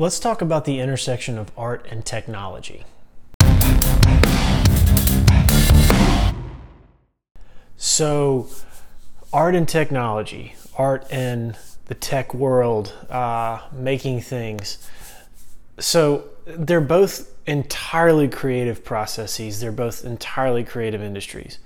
Let's talk about the intersection of art and technology. So, art and technology, art and the tech world, uh, making things. So, they're both entirely creative processes, they're both entirely creative industries.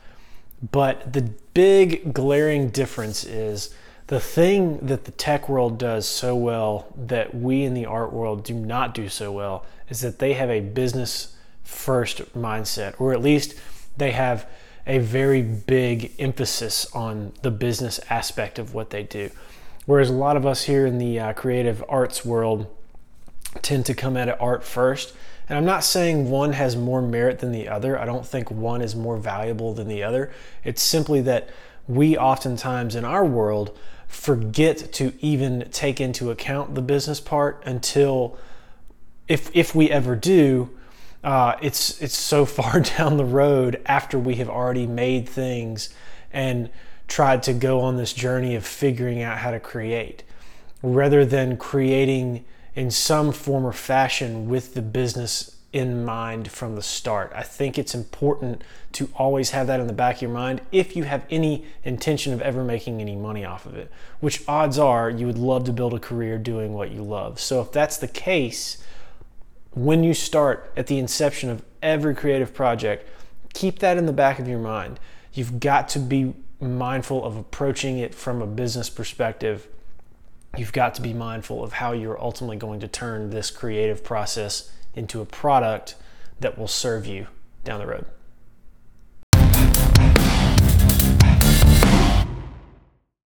But the big glaring difference is the thing that the tech world does so well that we in the art world do not do so well is that they have a business first mindset, or at least they have a very big emphasis on the business aspect of what they do. Whereas a lot of us here in the uh, creative arts world tend to come at it art first. And I'm not saying one has more merit than the other. I don't think one is more valuable than the other. It's simply that we oftentimes in our world forget to even take into account the business part until if if we ever do uh, it's it's so far down the road after we have already made things and tried to go on this journey of figuring out how to create. Rather than creating in some form or fashion with the business in mind from the start. I think it's important to always have that in the back of your mind if you have any intention of ever making any money off of it, which odds are you would love to build a career doing what you love. So if that's the case, when you start at the inception of every creative project, keep that in the back of your mind. You've got to be mindful of approaching it from a business perspective. You've got to be mindful of how you're ultimately going to turn this creative process into a product that will serve you down the road.